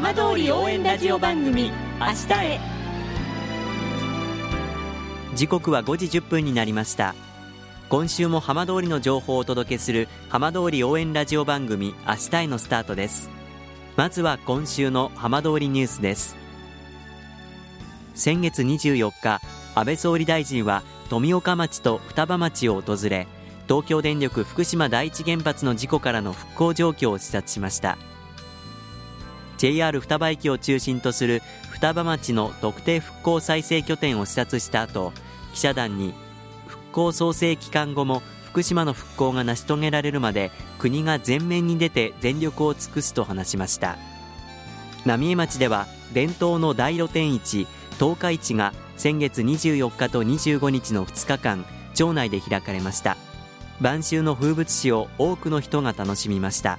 浜通り応援ラジオ番組明日へ。時刻は5時1分になりました。今週も浜通りの情報をお届けする浜通り応援ラジオ番組明日へのスタートです。まずは今週の浜通りニュースです。先月24日安倍総理大臣は富岡町と双葉町を訪れ東京電力福島第一原発の事故からの復興状況を視察しました。JR 双葉駅を中心とする双葉町の特定復興再生拠点を視察した後記者団に復興創生期間後も福島の復興が成し遂げられるまで国が前面に出て全力を尽くすと話しました。浪江町では伝統の大露天市十日市が先月24日と25日の2日間町内で開かれました。晩秋の風物詩を多くの人が楽しみました。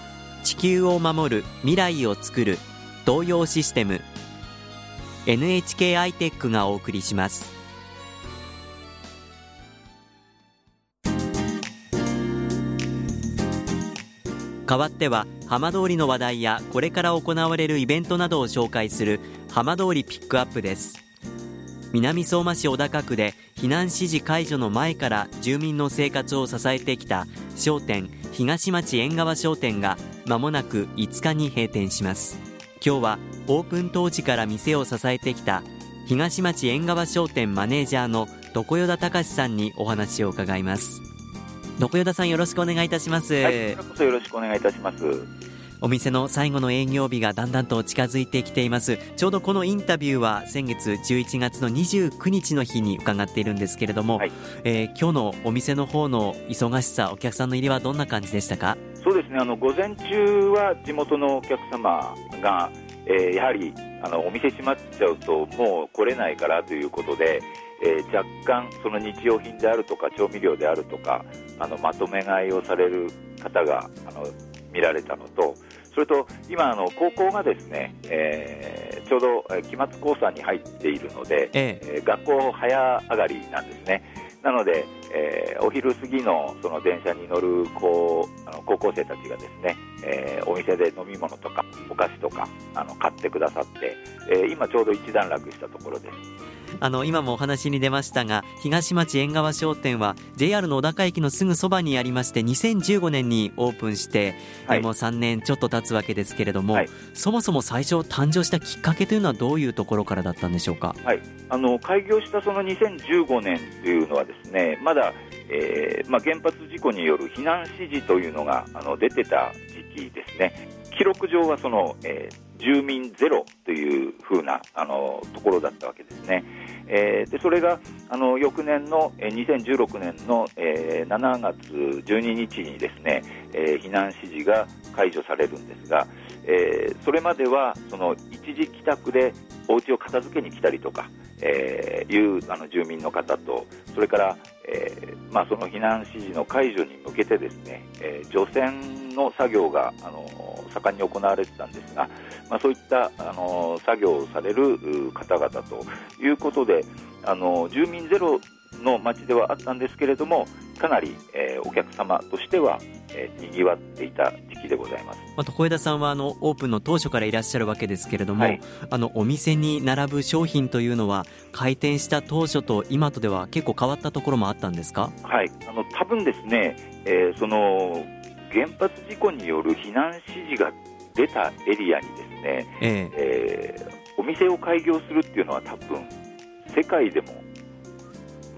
地球を守る未来をつくる東洋システム。NHK アイテックがお送りします。代わっては浜通りの話題やこれから行われるイベントなどを紹介する浜通りピックアップです。南相馬市小高区で避難指示解除の前から住民の生活を支えてきた商店東町縁側商店が間もなく5日に閉店します。今日はオープン当時から店を支えてきた東町縁側商店マネージャーの床与田隆さんにお話を伺います。床与田さんよろしくお願いいたします。はい、よろしくお願いいたします。お店の最後の営業日がだんだんと近づいてきています。ちょうどこのインタビューは先月11月の29日の日に伺っているんですけれども、はい、えー、今日のお店の方の忙しさお客さんの入りはどんな感じでしたか？そうですね。あの午前中は地元のお客様が、えー、やはりあのお店閉まっちゃうともう来れないからということで、えー、若干その日用品であるとか調味料であるとかあのまとめ買いをされる方があの見られたのとそれと今あの高校がですね、えー、ちょうど期末考査に入っているので、ええ、学校早上がりなんですね。なので、えー、お昼過ぎのその電車に乗る子あの高校生たちがですね、えー、お店で飲み物とかお菓子とかあの買ってくださって、えー、今ちょうど一段落したところですあの今もお話に出ましたが東町縁側商店は JR の小高駅のすぐそばにありまして2015年にオープンして、はい、もう3年ちょっと経つわけですけれども、はい、そもそも最初誕生したきっかけというのはどういうところからだったんでしょうか、はい、あの開業したその2015年というのはですねまだ、えーまあ、原発事故による避難指示というのがあの出てた時期ですね。記録上はその、えー住民ゼロというふうなあのところだったわけですね。えー、でそれがあの翌年の、2016年の、えー、7月12日にですね、えー、避難指示が解除されるんですが、えー、それまではその一時帰宅でお家を片付けに来たりとか、えー、いうあの住民の方とそれから、えーまあ、その避難指示の解除に向けてですね、えー、除染の作業があの盛んに行われてたんですが、まあ、そういったあの作業をされる方々ということであの住民ゼロの町ではあったんですけれどもかなり、えー、お客様としては、えー、にぎわっていた時期でございます、まあ、小枝さんはあのオープンの当初からいらっしゃるわけですけれども、はい、あのお店に並ぶ商品というのは開店した当初と今とでは結構変わったところもあったんですか？はい。あの多分ですね、えー、その原発事故による避難指示が出たエリアにですね、えー、えー、お店を開業するっていうのは多分世界でも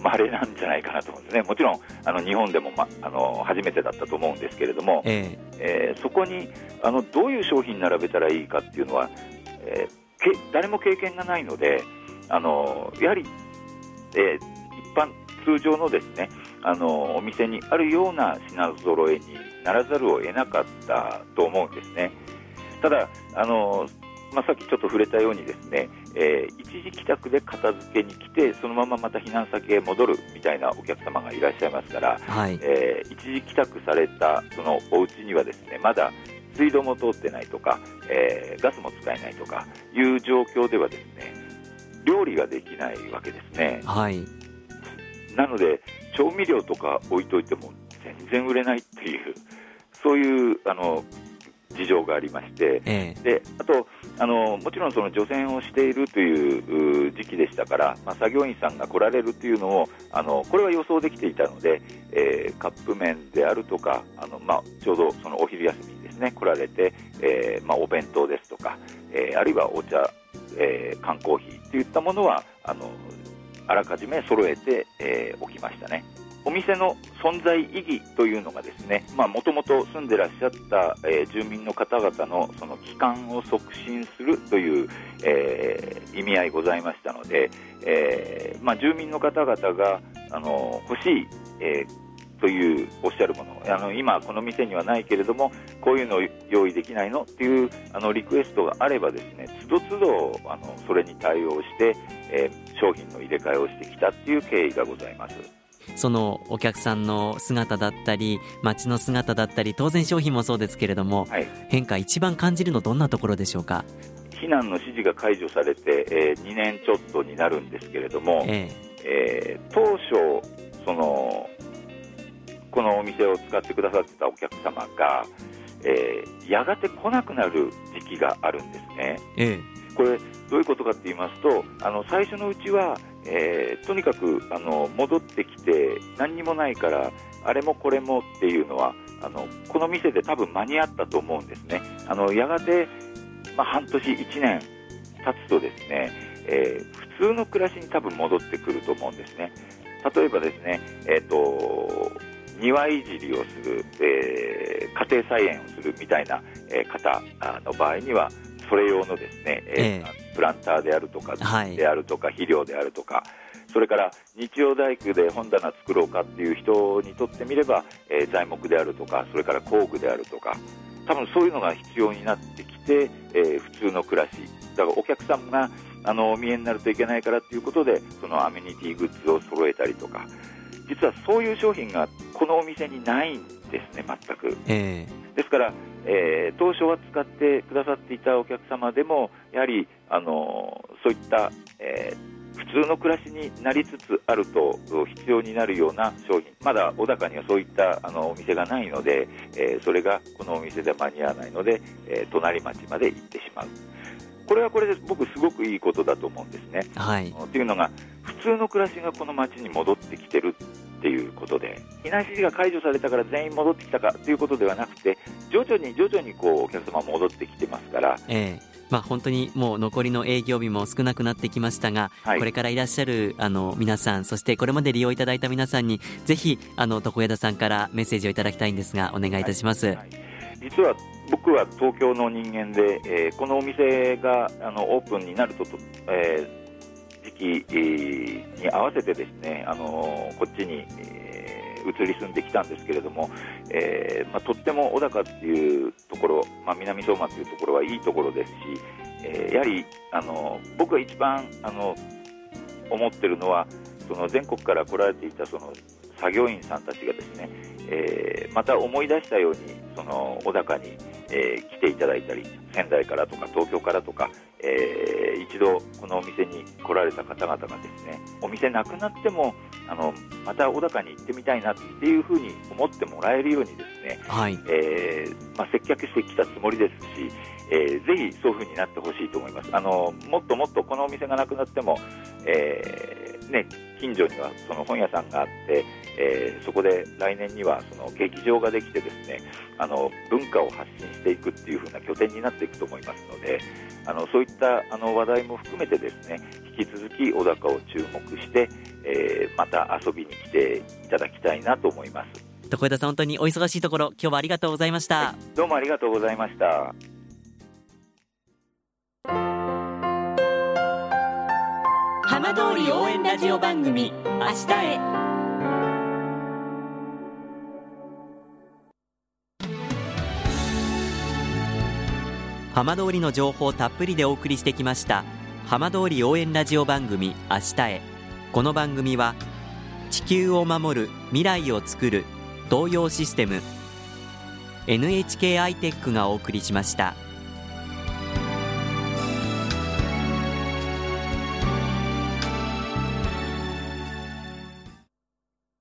稀なんじゃないかなと思うんですね、もちろんあの日本でも、ま、あの初めてだったと思うんですけれども、えー、えー、そこにあのどういう商品並べたらいいかっていうのは、えー、け誰も経験がないので、あのやはり、えー、一般、通常のですねあのお店にあるような品揃えにならざるを得なかったと思うんですね。ただあのまあ、さっきちょっと触れたようにですね、えー、一時帰宅で片付けに来てそのまままた避難先へ戻るみたいなお客様がいらっしゃいますから、はい、えー、一時帰宅されたそのお家にはですねまだ水道も通ってないとか、えー、ガスも使えないとかいう状況ではですね料理ができないわけですね。はい、なので調味料とか置いといても全然売れないっていうそういうあの事情がありまして、ええ、であとあのもちろんその除染をしているという時期でしたから、まあ、作業員さんが来られるというのをあのこれは予想できていたので、えー、カップ麺であるとかあの、まあ、ちょうどそのお昼休みにですね来られて、えーまあ、お弁当ですとか、えー、あるいはお茶、えー、缶コーヒーといったものはあのあらかじめ揃えて、えー、おきましたね。お店の存在意義というのがですね、もともと住んでらっしゃった、えー、住民の方々のその帰還を促進するという、えー、意味合いございましたので、えーまあ、住民の方々があの欲しい、えというおっしゃるものあの今、この店にはないけれどもこういうのを用意できないのっていうあのリクエストがあればですねつどつどあのそれに対応して、え、商品の入れ替えをしてきたっていう経緯がございます。そのお客さんの姿だったり街の姿だったり当然商品もそうですけれども、はい、変化一番感じるのどんなところでしょうか？避難の指示が解除されて、えー、2年ちょっとになるんですけれども、えー、えー、当初そのこのお店を使ってくださってたお客様が、えー、やがて来なくなる時期があるんですね。えー、これどういうことかって言いますとあの最初のうちはえー、とにかくあの戻ってきて何にもないからあれもこれもっていうのはあのこの店で多分間に合ったと思うんですね。あのやがて、まあ、半年1年経つとですね、えー、普通の暮らしに多分戻ってくると思うんですね。例えばですね、えーと、庭いじりをする、えー、家庭菜園をするみたいな、え、方の場合にはそれ用のですね、えー、プランターであるとか、であるとか、肥料であるとか、それから日曜大工で本棚作ろうかっていう人にとってみれば、えー、材木であるとか、それから工具であるとか、多分そういうのが必要になってきて、えー、普通の暮らし、だからお客さんがあのお見えになるといけないからということで、そのアメニティグッズを揃えたりとか、実はそういう商品がこのお店にないんですね、全く。えー、ですから、えー、当初は使ってくださっていたお客様でもやはりあのそういった、えー、普通の暮らしになりつつあると必要になるような商品まだ小高にはそういったあのお店がないので、えー、それがこのお店で間に合わないので、え隣町まで行ってしまう。これはこれで僕すごくいいことだと思うんですね。はい、っていうのが普通の暮らしがこの街に戻ってきてるっていうことで。避難指示が解除されたから全員戻ってきたかということではなくて徐々に徐々にこうお客様戻ってきてますから。ええ。まあ、本当にもう残りの営業日も少なくなってきましたが、はい、これからいらっしゃるあの皆さんそしてこれまで利用いただいた皆さんにぜひあの床枝さんからメッセージをいただきたいんですがお願いいたします。はい。はい、実は僕は東京の人間で、えー、このお店があのオープンになるとと、えーに合わせてですね、あのこっちに、えー、移り住んできたんですけれども、えー、まあ、とっても小高っていうところ、まあ、南相馬っていうところはいいところですし、えー、やはり、あの僕が一番あの思ってるのはその全国から来られていたその作業員さんたちがですね、えー、また思い出したようにその小高に、えー、来ていただいたり仙台からとか東京からとか、えー、一度このお店に来られた方々がですねお店なくなってもあのまた小高に行ってみたいなっていうふうに思ってもらえるようにですね、はい。えーまあ、接客してきたつもりですし、えー、ぜひそういうふうになってほしいと思います。あのもっともっとこのお店がなくなっても、えーね、近所にはその本屋さんがあって、えー、そこで来年にはその劇場ができてですねあの文化を発信していくっていう風な拠点になっていくと思いますのであのそういったあの話題も含めてですね引き続き小高を注目して、えー、また遊びに来ていただきたいなと思います。床枝さん本当にお忙しいところ今日はありがとうございました、はい、どうもありがとうございました。浜通り応援ラジオ番組明日へ浜通りの情報たっぷりでお送りしてきました浜通り応援ラジオ番組明日へこの番組は地球を守る未来をつくる東洋システム NHK アイテックがお送りしました。